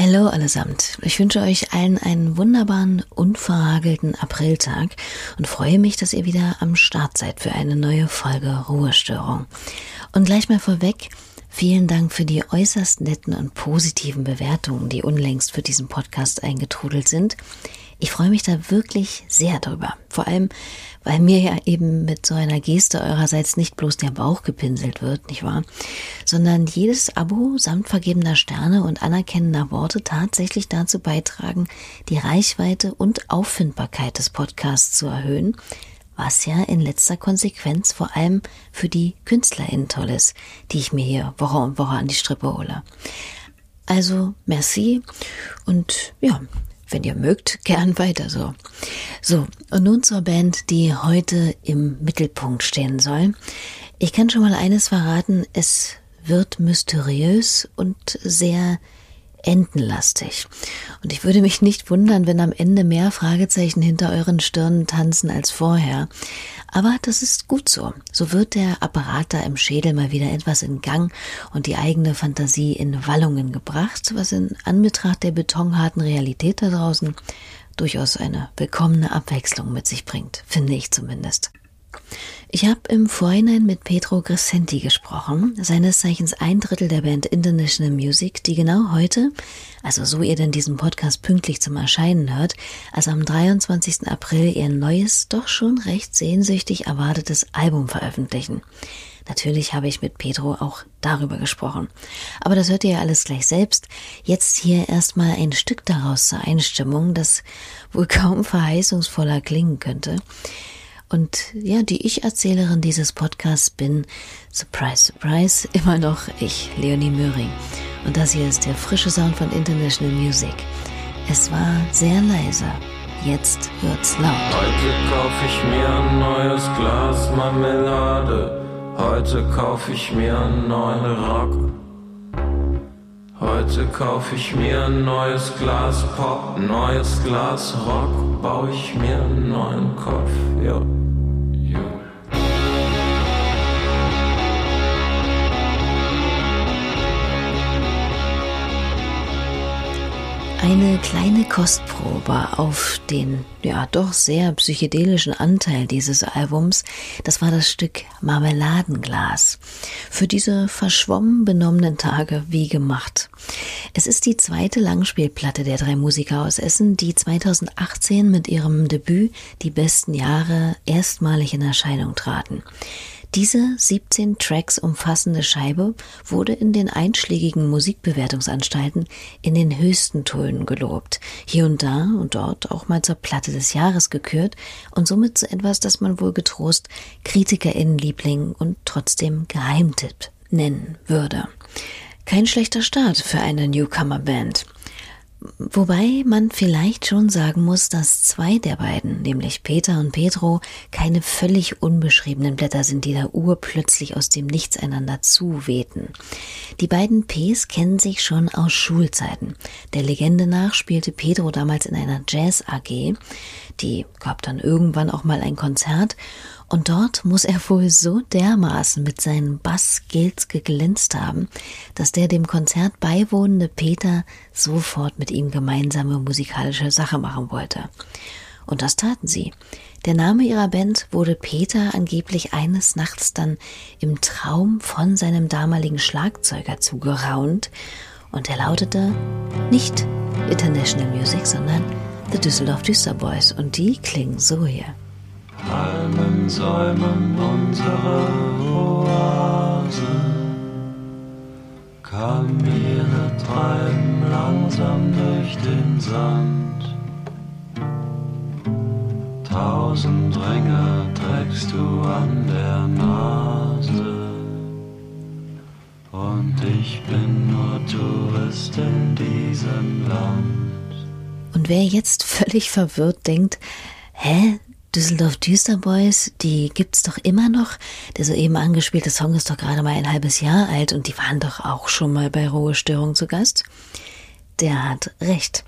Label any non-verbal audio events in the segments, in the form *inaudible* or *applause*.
Hallo allesamt. Ich wünsche euch allen einen wunderbaren, unverhagelten Apriltag und freue mich, dass ihr wieder am Start seid für eine neue Folge Ruhestörung. Und gleich mal vorweg, vielen Dank für die äußerst netten und positiven Bewertungen, die unlängst für diesen Podcast eingetrudelt sind. Ich freue mich da wirklich sehr drüber. Vor allem, weil mir ja eben mit so einer Geste eurerseits nicht bloß der Bauch gepinselt wird, nicht wahr? Sondern jedes Abo samt vergebener Sterne und anerkennender Worte tatsächlich dazu beitragen, die Reichweite und Auffindbarkeit des Podcasts zu erhöhen, was ja in letzter Konsequenz vor allem für die KünstlerInnen toll ist, die ich mir hier Woche um Woche an die Strippe hole. Also merci und ja, wenn ihr mögt, gern weiter so. So, und nun zur Band, die heute im Mittelpunkt stehen soll. Ich kann schon mal eines verraten, es wird mysteriös und sehr entenlastig. Und ich würde mich nicht wundern, wenn am Ende mehr Fragezeichen hinter euren Stirnen tanzen als vorher. Aber das ist gut so. So wird der Apparat da im Schädel mal wieder etwas in Gang und die eigene Fantasie in Wallungen gebracht, was in Anbetracht der betonharten Realität da draußen durchaus eine willkommene Abwechslung mit sich bringt, finde ich zumindest. Ich habe im Vorhinein mit Pedro Crescenti gesprochen, seines Zeichens ein Drittel der Band International Music, die genau heute, also so ihr denn diesen Podcast pünktlich zum Erscheinen hört, also am 23. April ihr neues, doch schon recht sehnsüchtig erwartetes Album veröffentlichen. Natürlich habe ich mit Pedro auch darüber gesprochen. Aber das hört ihr ja alles gleich selbst. Jetzt hier erstmal ein Stück daraus zur Einstimmung, das wohl kaum verheißungsvoller klingen könnte. Und ja, die Ich-Erzählerin dieses Podcasts bin, surprise, surprise, *laughs* immer noch ich, Leonie Möhring. Und das hier ist der frische Sound von International Music. Es war sehr leise. Jetzt wird's laut. Heute kauf ich mir ein neues Glas Marmelade. Heute kauf ich mir einen neuen Rock. Heute kauf ich mir ein neues Glas Pop, neues Glas Rock, baue ich mir einen neuen Kopf, ja. Eine kleine Kostprobe auf den, ja, doch sehr psychedelischen Anteil dieses Albums, das war das Stück Marmeladenglas. Für diese verschwommen benommenen Tage wie gemacht. Es ist die zweite Langspielplatte der drei Musiker aus Essen, die 2018 mit ihrem Debüt Die besten Jahre erstmalig in Erscheinung traten. Diese 17 Tracks umfassende Scheibe wurde in den einschlägigen Musikbewertungsanstalten in den höchsten Tönen gelobt, hier und da und dort auch mal zur Platte des Jahres gekürt und somit zu etwas, das man wohl getrost KritikerInnenliebling und trotzdem Geheimtipp nennen würde. Kein schlechter Start für eine Newcomer-Band. Wobei man vielleicht schon sagen muss, dass zwei der beiden, nämlich Peter und Pedro, keine völlig unbeschriebenen Blätter sind, die da urplötzlich aus dem Nichts einander zuwehten. Die beiden Ps kennen sich schon aus Schulzeiten. Der Legende nach spielte Pedro damals in einer Jazz AG. Die gab dann irgendwann auch mal ein Konzert und dort muss er wohl so dermaßen mit seinen Bass-Skills geglänzt haben, dass der dem Konzert beiwohnende Peter sofort mit ihm gemeinsame musikalische Sache machen wollte. Und das taten sie. Der Name ihrer Band wurde Peter angeblich eines Nachts dann im Traum von seinem damaligen Schlagzeuger zugeraunt und er lautete nicht International Music, sondern The Düsseldorf Düster Boys und die klingen so hier. Palmen säumen unsere Oase. Kamele treiben langsam durch den Sand. Tausend Ringe trägst du an der Nase. Und ich bin nur Tourist in diesem Land. Und wer jetzt völlig verwirrt denkt, hä, Düsseldorf Düster Boys, die gibt's doch immer noch. Der soeben angespielte Song ist doch gerade mal ein halbes Jahr alt und die waren doch auch schon mal bei Ruhestörung zu Gast. Der hat recht.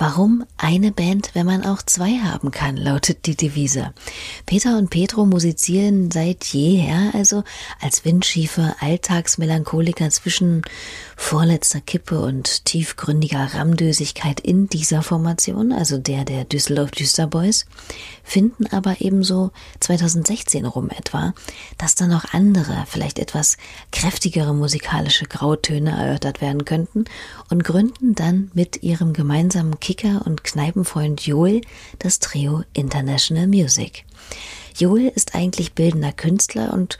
Warum eine Band, wenn man auch zwei haben kann, lautet die Devise. Peter und Petro musizieren seit jeher also als windschiefe Alltagsmelancholiker zwischen vorletzter Kippe und tiefgründiger Rammdösigkeit in dieser Formation, also der der Düsseldorf Düsterboys, finden aber ebenso 2016 rum etwa, dass da noch andere, vielleicht etwas kräftigere musikalische Grautöne erörtert werden könnten und gründen dann mit ihrem gemeinsamen Kicker und Kneipenfreund Joel das Trio International Music. Joel ist eigentlich bildender Künstler und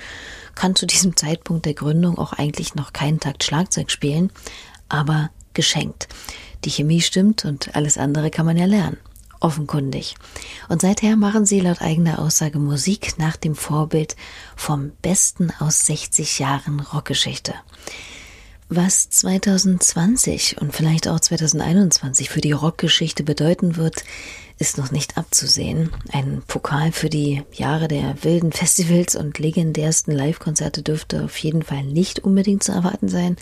kann zu diesem *laughs* Zeitpunkt der Gründung auch eigentlich noch keinen Takt Schlagzeug spielen, aber geschenkt. Die Chemie stimmt und alles andere kann man ja lernen. Offenkundig. Und seither machen sie laut eigener Aussage Musik nach dem Vorbild vom Besten aus 60 Jahren Rockgeschichte. Was 2020 und vielleicht auch 2021 für die Rockgeschichte bedeuten wird, ist noch nicht abzusehen. Ein Pokal für die Jahre der wilden Festivals und legendärsten Live-Konzerte dürfte auf jeden Fall nicht unbedingt zu erwarten sein.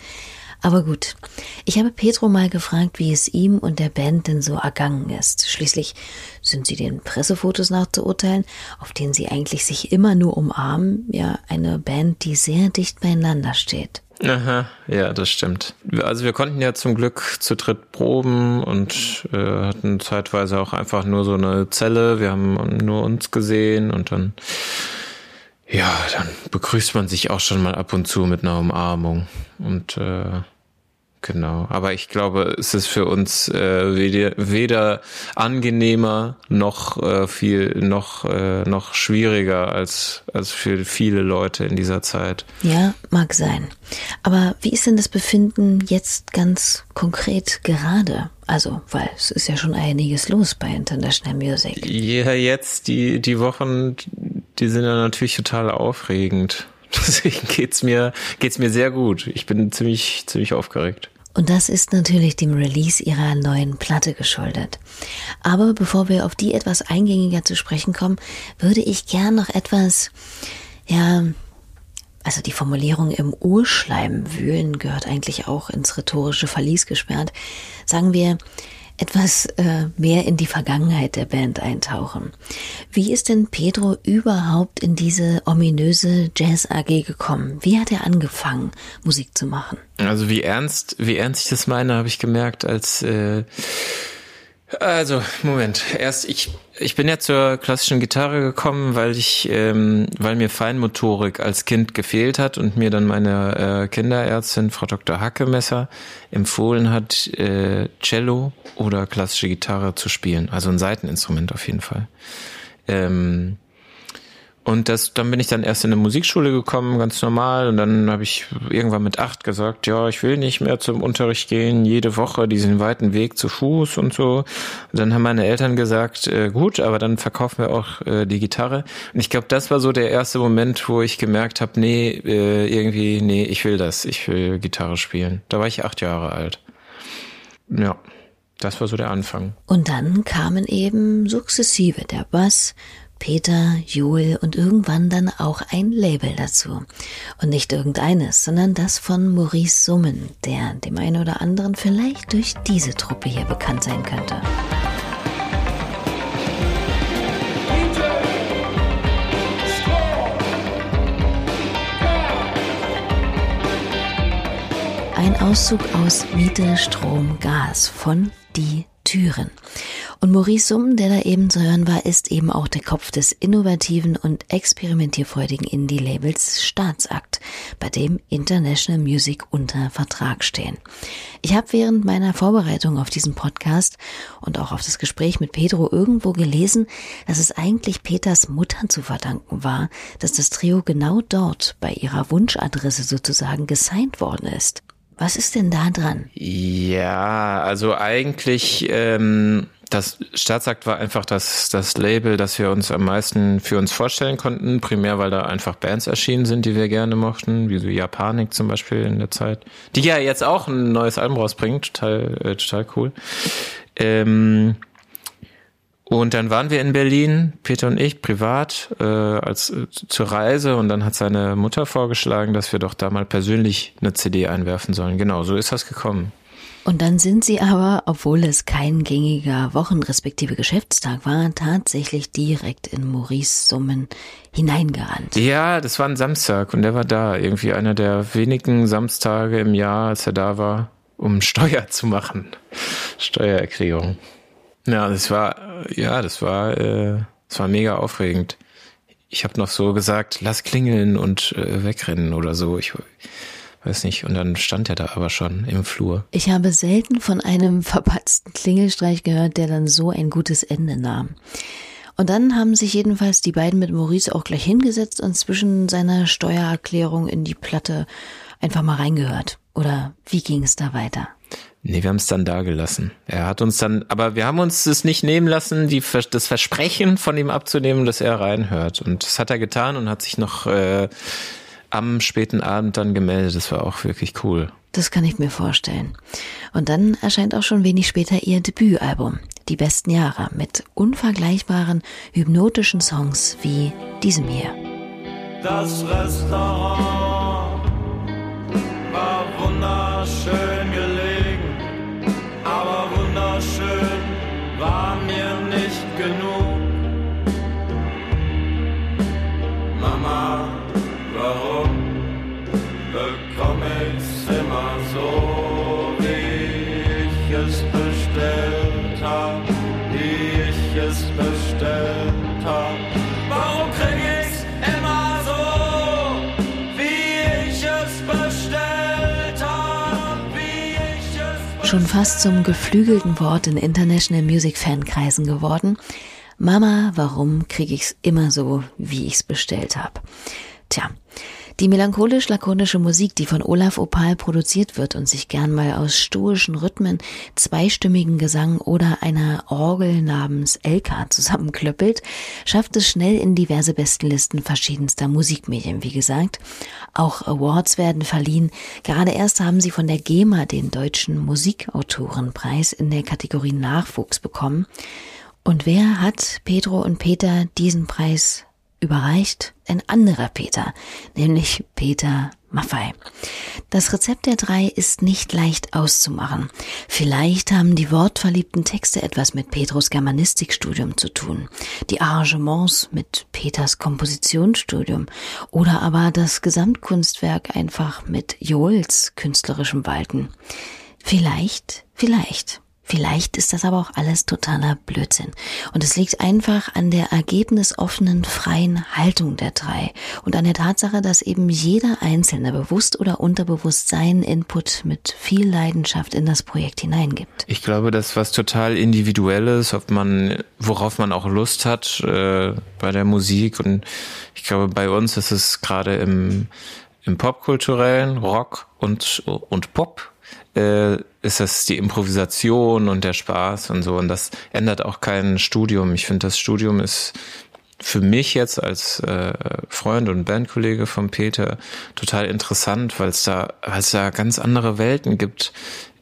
Aber gut, ich habe Petro mal gefragt, wie es ihm und der Band denn so ergangen ist. Schließlich sind sie den Pressefotos nachzuurteilen, auf denen sie eigentlich sich immer nur umarmen, ja eine Band, die sehr dicht beieinander steht. Aha, ja, das stimmt. Also wir konnten ja zum Glück zu dritt proben und äh, hatten zeitweise auch einfach nur so eine Zelle. Wir haben nur uns gesehen und dann, ja, dann begrüßt man sich auch schon mal ab und zu mit einer Umarmung. Und äh, Genau, aber ich glaube, es ist für uns äh, weder, weder angenehmer noch äh, viel noch äh, noch schwieriger als als für viele Leute in dieser Zeit. Ja, mag sein. Aber wie ist denn das Befinden jetzt ganz konkret gerade? Also, weil es ist ja schon einiges los bei International Music. Ja, jetzt die die Wochen, die sind ja natürlich total aufregend. *laughs* Deswegen geht's mir, geht's mir sehr gut. Ich bin ziemlich, ziemlich aufgeregt. Und das ist natürlich dem Release ihrer neuen Platte geschuldet. Aber bevor wir auf die etwas eingängiger zu sprechen kommen, würde ich gern noch etwas, ja, also die Formulierung im Urschleim wühlen gehört eigentlich auch ins rhetorische Verlies gesperrt. Sagen wir, etwas äh, mehr in die Vergangenheit der Band eintauchen. Wie ist denn Pedro überhaupt in diese ominöse Jazz AG gekommen? Wie hat er angefangen, Musik zu machen? Also wie ernst, wie ernst ich das meine, habe ich gemerkt, als äh, also, Moment. Erst ich ich bin ja zur klassischen Gitarre gekommen, weil ich ähm, weil mir Feinmotorik als Kind gefehlt hat und mir dann meine äh, Kinderärztin Frau Dr. Hackemesser empfohlen hat, äh, Cello oder klassische Gitarre zu spielen, also ein Seiteninstrument auf jeden Fall. Ähm, und das, dann bin ich dann erst in eine Musikschule gekommen, ganz normal. Und dann habe ich irgendwann mit acht gesagt, ja, ich will nicht mehr zum Unterricht gehen, jede Woche diesen weiten Weg zu Fuß und so. Und dann haben meine Eltern gesagt, äh, gut, aber dann verkaufen wir auch äh, die Gitarre. Und ich glaube, das war so der erste Moment, wo ich gemerkt habe, nee, äh, irgendwie, nee, ich will das, ich will Gitarre spielen. Da war ich acht Jahre alt. Ja. Das war so der Anfang. Und dann kamen eben sukzessive der Bass, Peter, Joel und irgendwann dann auch ein Label dazu. Und nicht irgendeines, sondern das von Maurice Summen, der dem einen oder anderen vielleicht durch diese Truppe hier bekannt sein könnte. Ein Auszug aus Miete, Strom, Gas von Die Türen. Und Maurice Summen, der da eben zu hören war, ist eben auch der Kopf des innovativen und experimentierfreudigen Indie-Labels Staatsakt, bei dem International Music unter Vertrag stehen. Ich habe während meiner Vorbereitung auf diesen Podcast und auch auf das Gespräch mit Pedro irgendwo gelesen, dass es eigentlich Peters Mutter zu verdanken war, dass das Trio genau dort bei ihrer Wunschadresse sozusagen gesigned worden ist. Was ist denn da dran? Ja, also eigentlich ähm, das Staatsakt war einfach das, das Label, das wir uns am meisten für uns vorstellen konnten. Primär, weil da einfach Bands erschienen sind, die wir gerne mochten, wie so Japanik zum Beispiel in der Zeit. Die ja jetzt auch ein neues Album rausbringt, total, äh, total cool. Ähm, und dann waren wir in Berlin, Peter und ich, privat, äh, als äh, zur Reise. Und dann hat seine Mutter vorgeschlagen, dass wir doch da mal persönlich eine CD einwerfen sollen. Genau, so ist das gekommen. Und dann sind sie aber, obwohl es kein gängiger Wochen- respektive Geschäftstag war, tatsächlich direkt in Maurice Summen hineingerannt. Ja, das war ein Samstag und er war da. Irgendwie einer der wenigen Samstage im Jahr, als er da war, um *laughs* Steuer zu machen. Steuererklärung. Ja, das war, ja, das war, äh, das war mega aufregend. Ich habe noch so gesagt, lass klingeln und äh, wegrennen oder so. Ich weiß nicht. Und dann stand er da aber schon im Flur. Ich habe selten von einem *laughs* verpatzten Klingelstreich gehört, der dann so ein gutes Ende nahm. Und dann haben sich jedenfalls die beiden mit Maurice auch gleich hingesetzt und zwischen seiner Steuererklärung in die Platte einfach mal reingehört. Oder wie ging es da weiter? Nee, wir haben es dann da gelassen. Er hat uns dann, aber wir haben uns es nicht nehmen lassen, die, das Versprechen von ihm abzunehmen, dass er reinhört. Und das hat er getan und hat sich noch äh, am späten Abend dann gemeldet. Das war auch wirklich cool. Das kann ich mir vorstellen. Und dann erscheint auch schon wenig später ihr Debütalbum, Die besten Jahre, mit unvergleichbaren, hypnotischen Songs wie diesem hier. Das Restaurant war wunderschön Schon fast zum geflügelten Wort in International Music Fankreisen geworden. Mama, warum krieg ich's immer so, wie ich's bestellt hab? Tja, die melancholisch-lakonische Musik, die von Olaf Opal produziert wird und sich gern mal aus stoischen Rhythmen, zweistimmigen Gesang oder einer Orgel namens Elka zusammenklöppelt, schafft es schnell in diverse Bestenlisten verschiedenster Musikmedien, wie gesagt. Auch Awards werden verliehen. Gerade erst haben sie von der GEMA den Deutschen Musikautorenpreis in der Kategorie Nachwuchs bekommen. Und wer hat Pedro und Peter diesen Preis überreicht? Ein anderer Peter, nämlich Peter Maffei. Das Rezept der drei ist nicht leicht auszumachen. Vielleicht haben die wortverliebten Texte etwas mit Petros Germanistikstudium zu tun, die Arrangements mit Peters Kompositionsstudium oder aber das Gesamtkunstwerk einfach mit Joels künstlerischem Walten. Vielleicht, vielleicht. Vielleicht ist das aber auch alles totaler Blödsinn. Und es liegt einfach an der ergebnisoffenen, freien Haltung der drei und an der Tatsache, dass eben jeder Einzelne bewusst oder unterbewusst seinen Input mit viel Leidenschaft in das Projekt hineingibt. Ich glaube, das was total individuelles, ob man, worauf man auch Lust hat äh, bei der Musik. Und ich glaube, bei uns ist es gerade im, im Popkulturellen, Rock und, und Pop äh, ist das die Improvisation und der Spaß und so. Und das ändert auch kein Studium. Ich finde, das Studium ist für mich jetzt als äh, Freund und Bandkollege von Peter total interessant, weil es da, weil da ganz andere Welten gibt,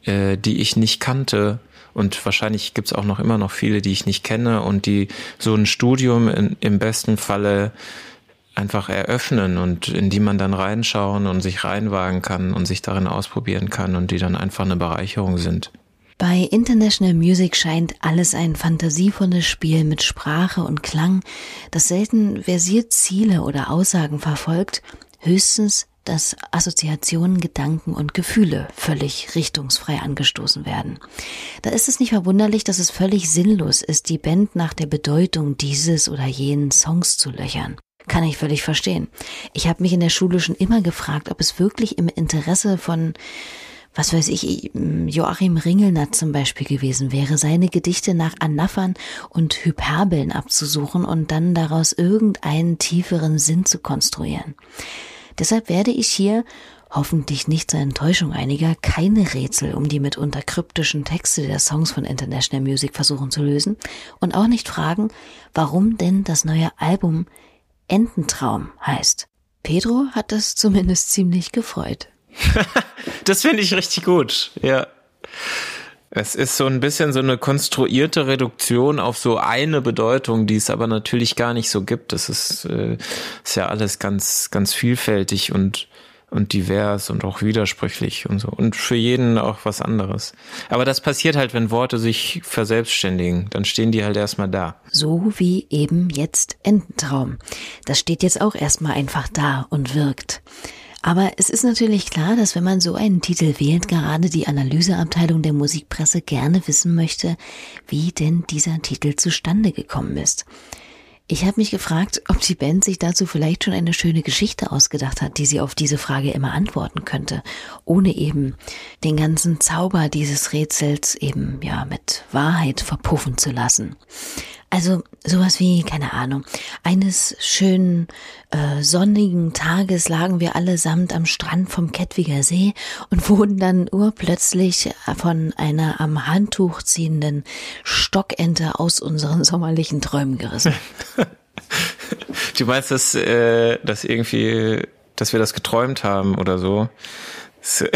äh, die ich nicht kannte. Und wahrscheinlich gibt es auch noch immer noch viele, die ich nicht kenne und die so ein Studium in, im besten Falle einfach eröffnen und in die man dann reinschauen und sich reinwagen kann und sich darin ausprobieren kann und die dann einfach eine Bereicherung sind. Bei International Music scheint alles ein fantasievolles Spiel mit Sprache und Klang, das selten versiert Ziele oder Aussagen verfolgt, höchstens dass Assoziationen, Gedanken und Gefühle völlig richtungsfrei angestoßen werden. Da ist es nicht verwunderlich, dass es völlig sinnlos ist, die Band nach der Bedeutung dieses oder jenen Songs zu löchern. Kann ich völlig verstehen. Ich habe mich in der Schule schon immer gefragt, ob es wirklich im Interesse von was weiß ich, Joachim Ringelnat zum Beispiel gewesen wäre, seine Gedichte nach Anaphern und Hyperbeln abzusuchen und dann daraus irgendeinen tieferen Sinn zu konstruieren. Deshalb werde ich hier, hoffentlich nicht zur Enttäuschung einiger, keine Rätsel um die mitunter kryptischen Texte der Songs von International Music versuchen zu lösen und auch nicht fragen, warum denn das neue Album Ententraum heißt. Pedro hat das zumindest ziemlich gefreut. *laughs* das finde ich richtig gut, ja. Es ist so ein bisschen so eine konstruierte Reduktion auf so eine Bedeutung, die es aber natürlich gar nicht so gibt. Das ist, äh, ist ja alles ganz, ganz vielfältig und und divers und auch widersprüchlich und so. Und für jeden auch was anderes. Aber das passiert halt, wenn Worte sich verselbstständigen. Dann stehen die halt erstmal da. So wie eben jetzt Ententraum. Das steht jetzt auch erstmal einfach da und wirkt. Aber es ist natürlich klar, dass wenn man so einen Titel wählt, gerade die Analyseabteilung der Musikpresse gerne wissen möchte, wie denn dieser Titel zustande gekommen ist. Ich habe mich gefragt, ob die Band sich dazu vielleicht schon eine schöne Geschichte ausgedacht hat, die sie auf diese Frage immer antworten könnte, ohne eben den ganzen Zauber dieses Rätsels eben ja mit Wahrheit verpuffen zu lassen. Also sowas wie, keine Ahnung, eines schönen äh, sonnigen Tages lagen wir allesamt am Strand vom Kettwiger See und wurden dann urplötzlich von einer am Handtuch ziehenden Stockente aus unseren sommerlichen Träumen gerissen. *laughs* du meinst, dass, äh, dass irgendwie, dass wir das geträumt haben oder so? *laughs*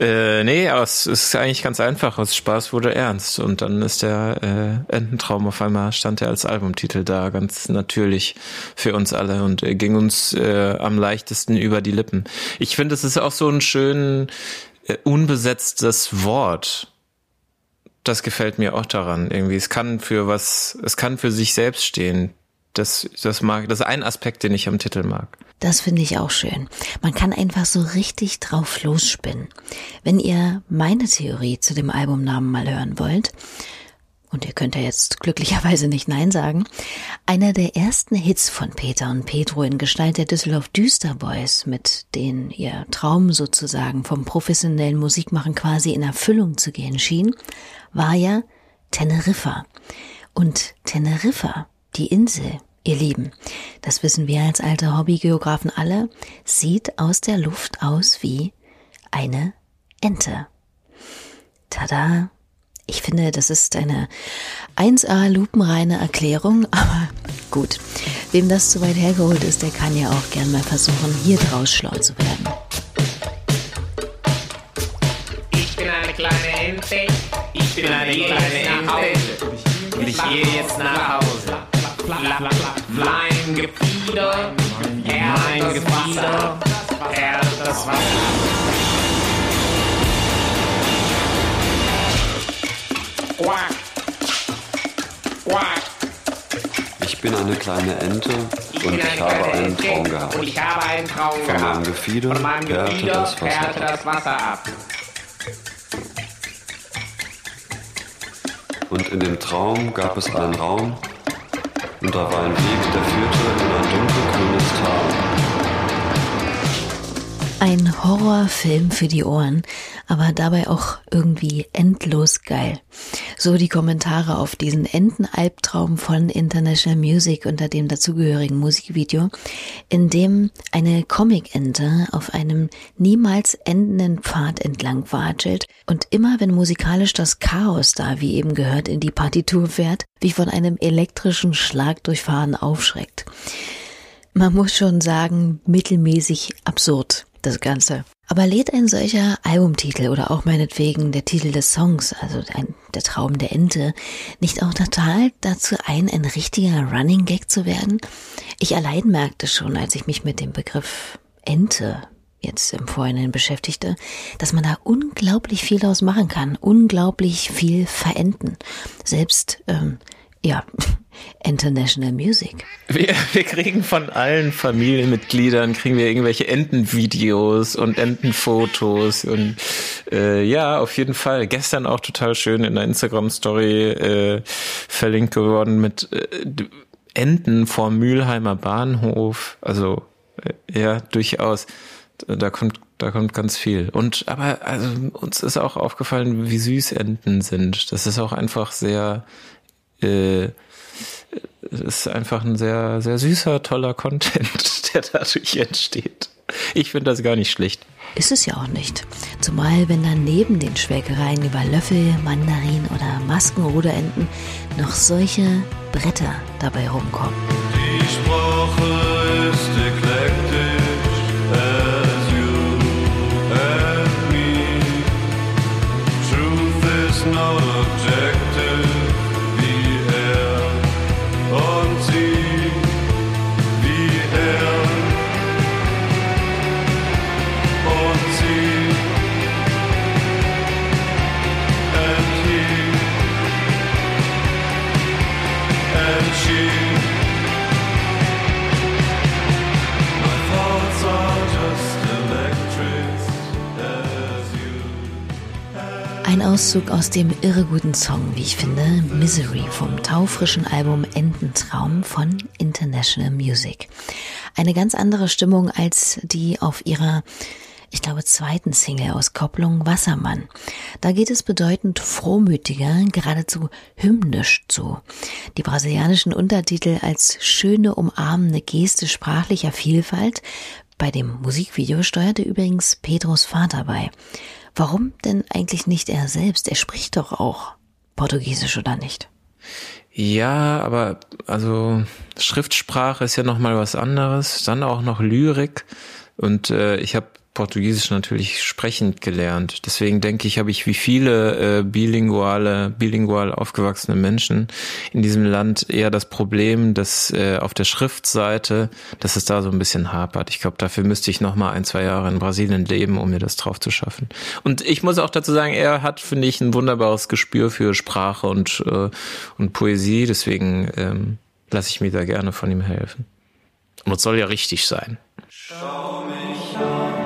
Äh, nee, aber es ist eigentlich ganz einfach. Aus Spaß wurde ernst. Und dann ist der äh, Ententraum auf einmal, stand er als Albumtitel da, ganz natürlich für uns alle und äh, ging uns äh, am leichtesten über die Lippen. Ich finde, es ist auch so ein schön äh, unbesetztes Wort. Das gefällt mir auch daran irgendwie. Es kann für was, es kann für sich selbst stehen. Das, das mag, das ist ein Aspekt, den ich am Titel mag. Das finde ich auch schön. Man kann einfach so richtig drauf losspinnen. Wenn ihr meine Theorie zu dem Albumnamen mal hören wollt, und ihr könnt ja jetzt glücklicherweise nicht Nein sagen, einer der ersten Hits von Peter und Pedro in Gestalt der Düsseldorf Düster Boys, mit denen ihr Traum sozusagen vom professionellen Musikmachen quasi in Erfüllung zu gehen schien, war ja Teneriffa. Und Teneriffa die Insel, ihr Lieben, das wissen wir als alte Hobbygeografen alle, sieht aus der Luft aus wie eine Ente. Tada! Ich finde, das ist eine 1a lupenreine Erklärung, *laughs* aber gut. Wem das zu weit hergeholt ist, der kann ja auch gern mal versuchen, hier draus schlau zu werden. Ich bin eine kleine Ente. Ich bin eine kleine Ente. Und ich gehe jetzt nach Hause. Mein Gefieder, mein Gefieder, er das Wasser. Quack, quack. Ich bin eine kleine Ente und ich habe einen Traum gehabt. Und ich habe einen Traum Von gehabt. meinem Gefieder Von meinem Gefieder das Wasser das Wasser ab. Und in dem Traum gab es einen Raum und da war ein Weg, der führte in ein dunkelgrünes Tal. Ein Horrorfilm für die Ohren, aber dabei auch irgendwie endlos geil. So die Kommentare auf diesen Entenalbtraum von International Music unter dem dazugehörigen Musikvideo, in dem eine Comicente auf einem niemals endenden Pfad entlang watschelt und immer wenn musikalisch das Chaos da, wie eben gehört, in die Partitur fährt, wie von einem elektrischen Schlag durchfahren aufschreckt. Man muss schon sagen, mittelmäßig absurd, das Ganze. Aber lädt ein solcher Albumtitel oder auch meinetwegen der Titel des Songs, also ein, der Traum der Ente, nicht auch total dazu ein, ein richtiger Running Gag zu werden? Ich allein merkte schon, als ich mich mit dem Begriff Ente jetzt im Vorhinein beschäftigte, dass man da unglaublich viel daraus machen kann, unglaublich viel verenden. Selbst, ähm, ja, *laughs* International Music. Wir, wir kriegen von allen Familienmitgliedern kriegen wir irgendwelche Entenvideos und Entenfotos und äh, ja, auf jeden Fall. Gestern auch total schön in der Instagram-Story äh, verlinkt geworden mit äh, Enten vor Mülheimer Bahnhof. Also äh, ja, durchaus. Da kommt da kommt ganz viel. Und aber also uns ist auch aufgefallen, wie süß Enten sind. Das ist auch einfach sehr äh, ist einfach ein sehr, sehr süßer, toller Content, *laughs* der dadurch entsteht. Ich finde das gar nicht schlecht. Ist es ja auch nicht. Zumal, wenn dann neben den Schwägereien über Löffel, Mandarin oder Maskenruderenten noch solche Bretter dabei rumkommen. Die Sprache ist eklektisch as you and me. Truth is not Auszug aus dem irre guten Song, wie ich finde, Misery vom taufrischen Album Ententraum von International Music. Eine ganz andere Stimmung als die auf ihrer ich glaube, zweiten Single-Auskopplung Wassermann. Da geht es bedeutend frohmütiger, geradezu hymnisch zu. Die brasilianischen Untertitel als schöne umarmende Geste sprachlicher Vielfalt. Bei dem Musikvideo steuerte übrigens Pedros Vater bei. Warum denn eigentlich nicht er selbst? Er spricht doch auch Portugiesisch oder nicht? Ja, aber also Schriftsprache ist ja noch mal was anderes. Dann auch noch Lyrik und äh, ich habe Portugiesisch natürlich sprechend gelernt. Deswegen denke ich, habe ich wie viele äh, bilinguale, bilingual aufgewachsene Menschen in diesem Land eher das Problem, dass äh, auf der Schriftseite, dass es da so ein bisschen hapert. Ich glaube, dafür müsste ich noch mal ein, zwei Jahre in Brasilien leben, um mir das drauf zu schaffen. Und ich muss auch dazu sagen, er hat, finde ich, ein wunderbares Gespür für Sprache und, äh, und Poesie. Deswegen ähm, lasse ich mir da gerne von ihm helfen. Und es soll ja richtig sein. Schau mich an.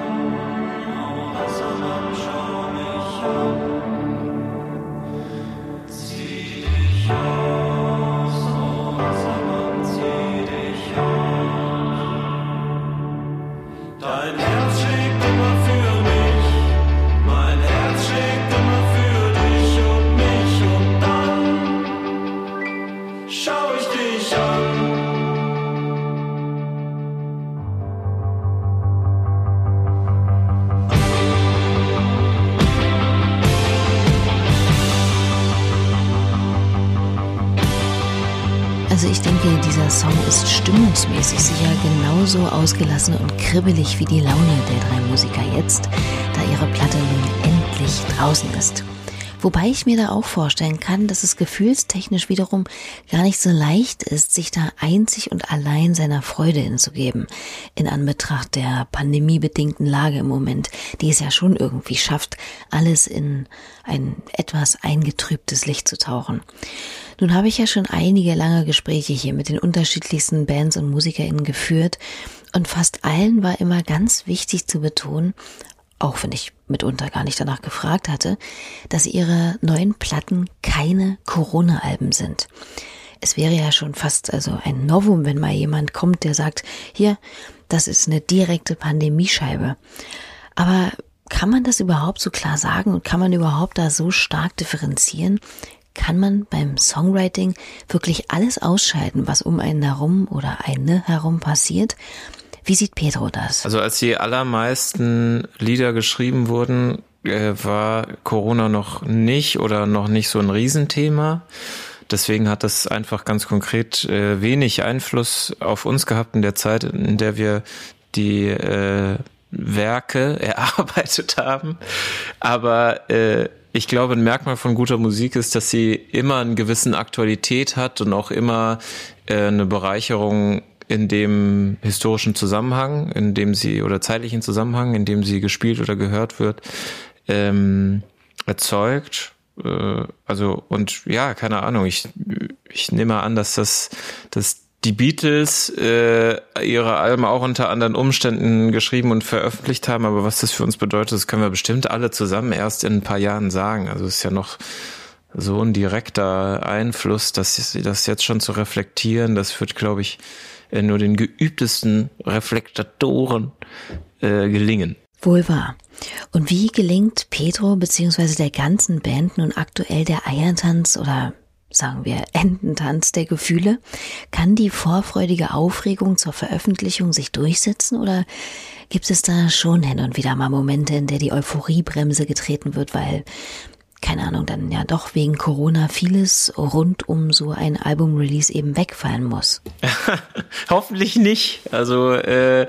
Kribbelig wie die Laune der drei Musiker jetzt, da ihre Platte nun endlich draußen ist. Wobei ich mir da auch vorstellen kann, dass es gefühlstechnisch wiederum gar nicht so leicht ist, sich da einzig und allein seiner Freude hinzugeben, in Anbetracht der pandemiebedingten Lage im Moment, die es ja schon irgendwie schafft, alles in ein etwas eingetrübtes Licht zu tauchen. Nun habe ich ja schon einige lange Gespräche hier mit den unterschiedlichsten Bands und MusikerInnen geführt und fast allen war immer ganz wichtig zu betonen, auch wenn ich mitunter gar nicht danach gefragt hatte, dass ihre neuen Platten keine Corona-Alben sind. Es wäre ja schon fast also ein Novum, wenn mal jemand kommt, der sagt, hier, das ist eine direkte Pandemiescheibe. Aber kann man das überhaupt so klar sagen und kann man überhaupt da so stark differenzieren? kann man beim Songwriting wirklich alles ausschalten, was um einen herum oder eine herum passiert. Wie sieht Pedro das? Also als die allermeisten Lieder geschrieben wurden, äh, war Corona noch nicht oder noch nicht so ein Riesenthema. Deswegen hat das einfach ganz konkret äh, wenig Einfluss auf uns gehabt in der Zeit, in der wir die äh, Werke *laughs* erarbeitet haben. Aber ich glaube, ein Merkmal von guter Musik ist, dass sie immer einen gewissen Aktualität hat und auch immer eine Bereicherung in dem historischen Zusammenhang, in dem sie oder zeitlichen Zusammenhang, in dem sie gespielt oder gehört wird, ähm, erzeugt. Äh, also und ja, keine Ahnung. Ich ich nehme an, dass das dass die Beatles äh, ihre Alben auch unter anderen Umständen geschrieben und veröffentlicht haben, aber was das für uns bedeutet, das können wir bestimmt alle zusammen erst in ein paar Jahren sagen. Also es ist ja noch so ein direkter Einfluss, dass das jetzt schon zu reflektieren, das wird, glaube ich, nur den geübtesten Reflektatoren äh, gelingen. Wohl wahr. Und wie gelingt Pedro beziehungsweise der ganzen Band nun aktuell der Eiertanz oder sagen wir, *laughs* Ententanz der Gefühle? Kann die vorfreudige Aufregung zur Veröffentlichung sich durchsetzen oder gibt es da schon hin und wieder mal Momente, in der die Euphoriebremse getreten wird, weil keine Ahnung, dann ja doch wegen Corona vieles rund um so ein Album-Release eben wegfallen muss. *laughs* Hoffentlich nicht. Also äh,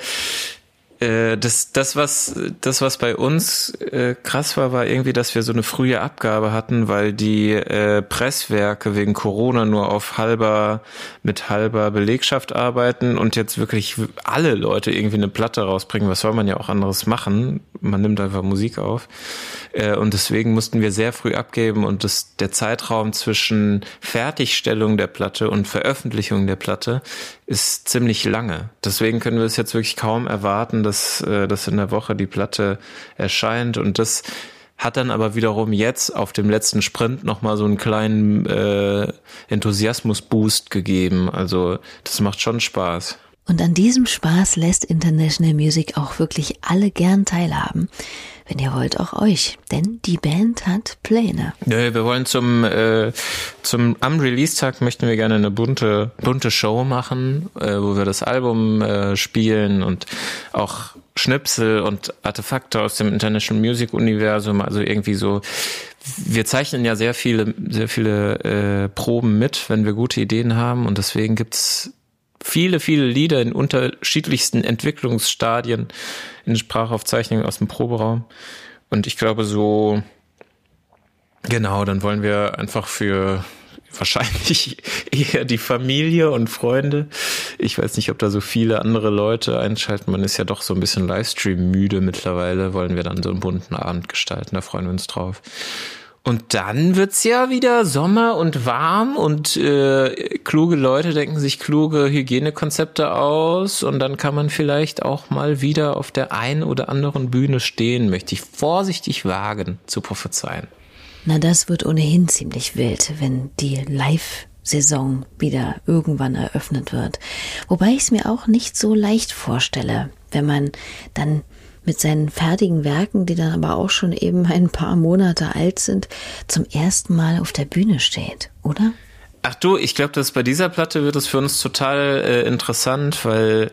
äh, das, das, was, das, was bei uns äh, krass war, war irgendwie, dass wir so eine frühe Abgabe hatten, weil die äh, Presswerke wegen Corona nur auf halber, mit halber Belegschaft arbeiten und jetzt wirklich alle Leute irgendwie eine Platte rausbringen. Was soll man ja auch anderes machen? Man nimmt einfach Musik auf. Äh, und deswegen mussten wir sehr früh abgeben und das, der Zeitraum zwischen Fertigstellung der Platte und Veröffentlichung der Platte ist ziemlich lange. Deswegen können wir es jetzt wirklich kaum erwarten, dass, äh, dass in der Woche die Platte erscheint und das hat dann aber wiederum jetzt auf dem letzten Sprint nochmal so einen kleinen äh, Enthusiasmus-Boost gegeben. Also das macht schon Spaß. Und an diesem Spaß lässt International Music auch wirklich alle gern teilhaben. Wenn ihr wollt, auch euch. Denn die Band hat Pläne. Nö, wir wollen zum, äh, zum am Release-Tag möchten wir gerne eine bunte, bunte Show machen, äh, wo wir das Album äh, spielen und auch Schnipsel und Artefakte aus dem International Music Universum, also irgendwie so wir zeichnen ja sehr viele, sehr viele äh, Proben mit, wenn wir gute Ideen haben und deswegen gibt's viele, viele Lieder in unterschiedlichsten Entwicklungsstadien in Sprachaufzeichnungen aus dem Proberaum. Und ich glaube so, genau, dann wollen wir einfach für wahrscheinlich *laughs* eher die Familie und Freunde. Ich weiß nicht, ob da so viele andere Leute einschalten. Man ist ja doch so ein bisschen Livestream müde mittlerweile. Wollen wir dann so einen bunten Abend gestalten. Da freuen wir uns drauf. Und dann wird's ja wieder Sommer und warm und äh, kluge Leute denken sich kluge Hygienekonzepte aus und dann kann man vielleicht auch mal wieder auf der einen oder anderen Bühne stehen, möchte ich vorsichtig wagen zu prophezeien. Na, das wird ohnehin ziemlich wild, wenn die Live-Saison wieder irgendwann eröffnet wird. Wobei ich es mir auch nicht so leicht vorstelle, wenn man dann mit seinen fertigen Werken, die dann aber auch schon eben ein paar Monate alt sind, zum ersten Mal auf der Bühne steht, oder? Ach du, ich glaube, dass bei dieser Platte wird es für uns total äh, interessant, weil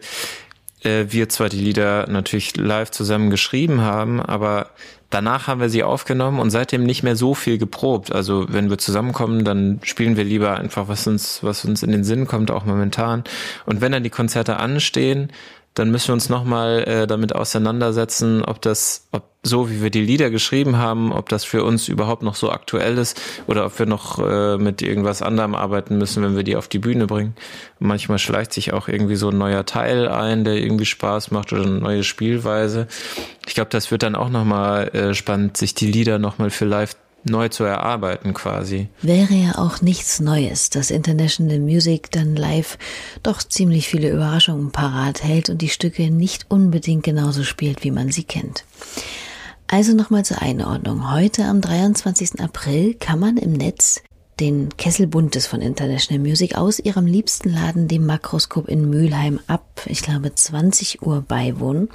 äh, wir zwar die Lieder natürlich live zusammen geschrieben haben, aber danach haben wir sie aufgenommen und seitdem nicht mehr so viel geprobt. Also wenn wir zusammenkommen, dann spielen wir lieber einfach, was uns, was uns in den Sinn kommt, auch momentan. Und wenn dann die Konzerte anstehen, dann müssen wir uns nochmal äh, damit auseinandersetzen, ob das, ob so wie wir die Lieder geschrieben haben, ob das für uns überhaupt noch so aktuell ist oder ob wir noch äh, mit irgendwas anderem arbeiten müssen, wenn wir die auf die Bühne bringen. manchmal schleicht sich auch irgendwie so ein neuer Teil ein, der irgendwie Spaß macht oder eine neue Spielweise. Ich glaube, das wird dann auch nochmal äh, spannend, sich die Lieder nochmal für live neu zu erarbeiten quasi. Wäre ja auch nichts Neues, dass International Music dann live doch ziemlich viele Überraschungen parat hält und die Stücke nicht unbedingt genauso spielt, wie man sie kennt. Also nochmal zur Einordnung. Heute am 23. April kann man im Netz den Kessel Buntes von International Music aus ihrem liebsten Laden, dem Makroskop in Mülheim, ab, ich glaube, 20 Uhr beiwohnen.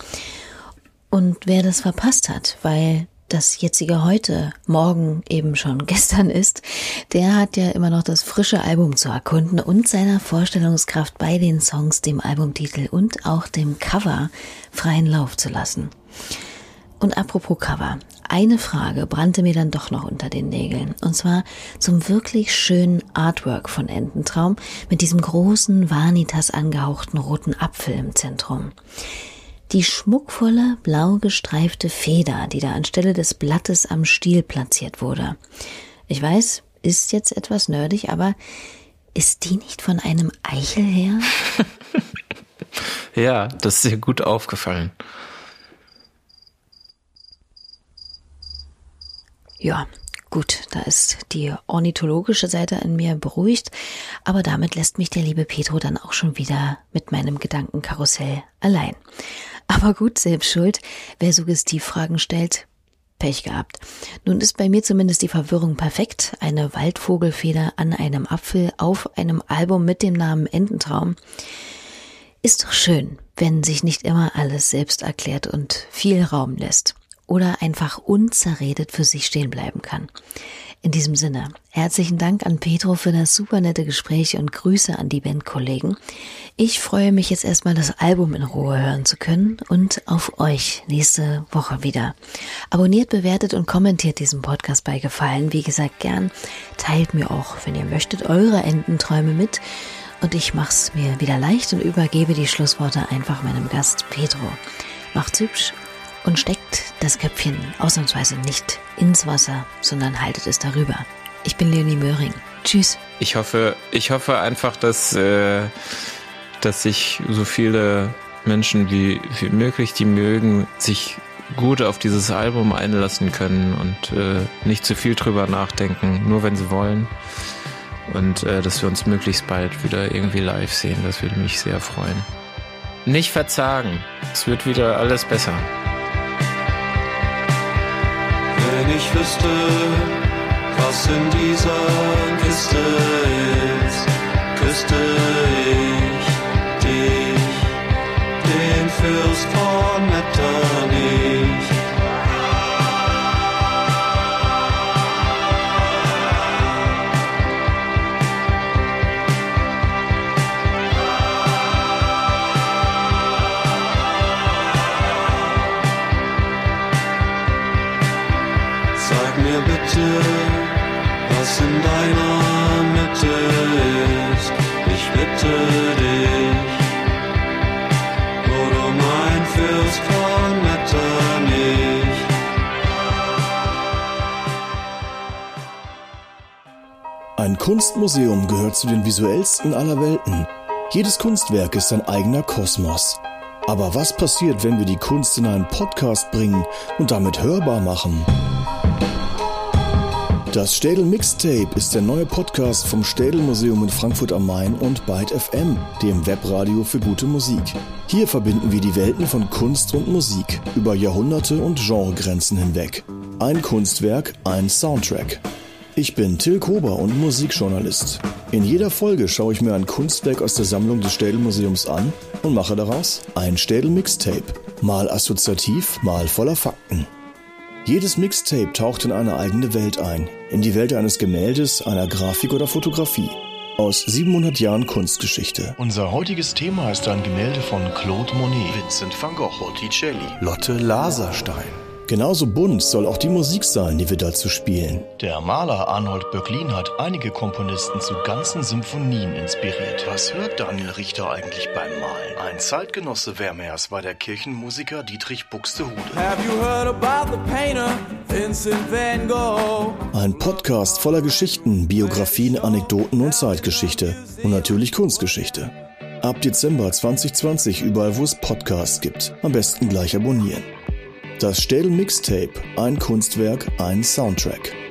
Und wer das verpasst hat, weil das jetzige heute, morgen eben schon *laughs* gestern ist, der hat ja immer noch das frische Album zu erkunden und seiner Vorstellungskraft bei den Songs, dem Albumtitel und auch dem Cover freien Lauf zu lassen. Und apropos Cover, eine Frage brannte mir dann doch noch unter den Nägeln. Und zwar zum wirklich schönen Artwork von Ententraum mit diesem großen Vanitas angehauchten roten Apfel im Zentrum die schmuckvolle blau gestreifte Feder, die da anstelle des Blattes am Stiel platziert wurde. Ich weiß, ist jetzt etwas nerdig, aber ist die nicht von einem Eichel her? *laughs* ja, das ist sehr gut aufgefallen. Ja, gut, da ist die ornithologische Seite in mir beruhigt, aber damit lässt mich der liebe Petro dann auch schon wieder mit meinem Gedankenkarussell allein. Aber gut, selbst schuld. Wer Suggestivfragen stellt, Pech gehabt. Nun ist bei mir zumindest die Verwirrung perfekt. Eine Waldvogelfeder an einem Apfel auf einem Album mit dem Namen Ententraum. Ist doch schön, wenn sich nicht immer alles selbst erklärt und viel Raum lässt oder einfach unzerredet für sich stehen bleiben kann. In diesem Sinne, herzlichen Dank an Petro für das super nette Gespräch und Grüße an die Bandkollegen. Ich freue mich jetzt erstmal, das Album in Ruhe hören zu können und auf euch nächste Woche wieder. Abonniert, bewertet und kommentiert diesen Podcast bei Gefallen. Wie gesagt, gern teilt mir auch, wenn ihr möchtet, eure Endenträume mit. Und ich mach's mir wieder leicht und übergebe die Schlussworte einfach meinem Gast Petro. Macht's hübsch und steckt das Köpfchen ausnahmsweise nicht ins Wasser, sondern haltet es darüber. Ich bin Leonie Möhring. Tschüss. Ich hoffe, ich hoffe einfach, dass, äh, dass sich so viele Menschen wie, wie möglich, die mögen, sich gut auf dieses Album einlassen können und äh, nicht zu viel drüber nachdenken, nur wenn sie wollen. Und äh, dass wir uns möglichst bald wieder irgendwie live sehen, das würde mich sehr freuen. Nicht verzagen, es wird wieder alles besser. Wenn ich wüsste, was in dieser Kiste ist, küsste ich dich, den Fürst von Metternich. Kunstmuseum gehört zu den visuellsten aller Welten. Jedes Kunstwerk ist ein eigener Kosmos. Aber was passiert, wenn wir die Kunst in einen Podcast bringen und damit hörbar machen? Das Städel Mixtape ist der neue Podcast vom Städel Museum in Frankfurt am Main und Byte FM, dem Webradio für gute Musik. Hier verbinden wir die Welten von Kunst und Musik über Jahrhunderte und Genregrenzen hinweg. Ein Kunstwerk, ein Soundtrack. Ich bin Till Kober und Musikjournalist. In jeder Folge schaue ich mir ein Kunstwerk aus der Sammlung des Städel Museums an und mache daraus ein Städel Mixtape. Mal assoziativ, mal voller Fakten. Jedes Mixtape taucht in eine eigene Welt ein. In die Welt eines Gemäldes, einer Grafik oder Fotografie. Aus 700 Jahren Kunstgeschichte. Unser heutiges Thema ist ein Gemälde von Claude Monet, Vincent van Gogh, Botticelli. Lotte Laserstein. Genauso bunt soll auch die Musik sein, die wir dazu spielen. Der Maler Arnold Böcklin hat einige Komponisten zu ganzen Symphonien inspiriert. Was hört Daniel Richter eigentlich beim Malen? Ein Zeitgenosse Vermeers war der Kirchenmusiker Dietrich Buxtehude. Have you heard about the painter Vincent van Gogh? Ein Podcast voller Geschichten, Biografien, Anekdoten und Zeitgeschichte. Und natürlich Kunstgeschichte. Ab Dezember 2020 überall, wo es Podcasts gibt. Am besten gleich abonnieren. Das Städel Mixtape. Ein Kunstwerk, ein Soundtrack.